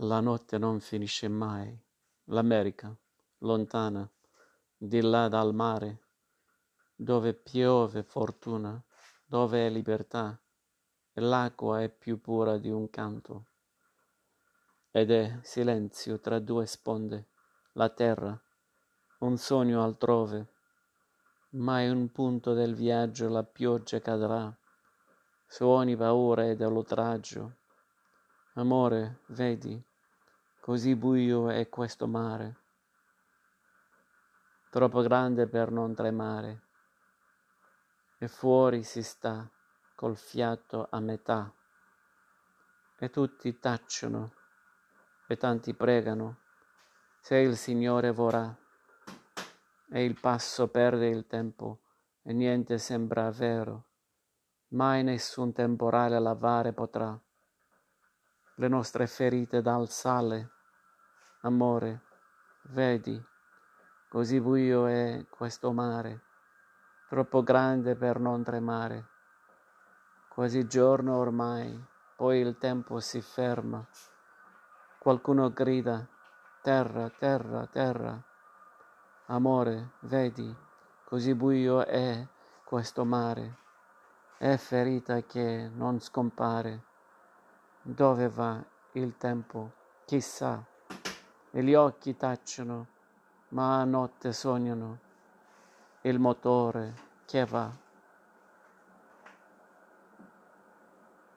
La notte non finisce mai. L'America, lontana, di là dal mare, dove piove fortuna, dove è libertà, e l'acqua è più pura di un canto. Ed è silenzio tra due sponde, la terra, un sogno altrove, mai un punto del viaggio la pioggia cadrà su ogni paura ed oltraggio. Amore, vedi, così buio è questo mare, troppo grande per non tremare, e fuori si sta col fiato a metà, e tutti tacciono, e tanti pregano, se il Signore vorrà e il passo perde il tempo e niente sembra vero. Mai nessun temporale lavare potrà le nostre ferite dal sale. Amore, vedi, così buio è questo mare, troppo grande per non tremare. Quasi giorno ormai, poi il tempo si ferma. Qualcuno grida, terra, terra, terra. Amore, vedi, così buio è questo mare, è ferita che non scompare. Dove va il tempo? Chissà. E gli occhi tacciono, ma a notte sognano. Il motore che va.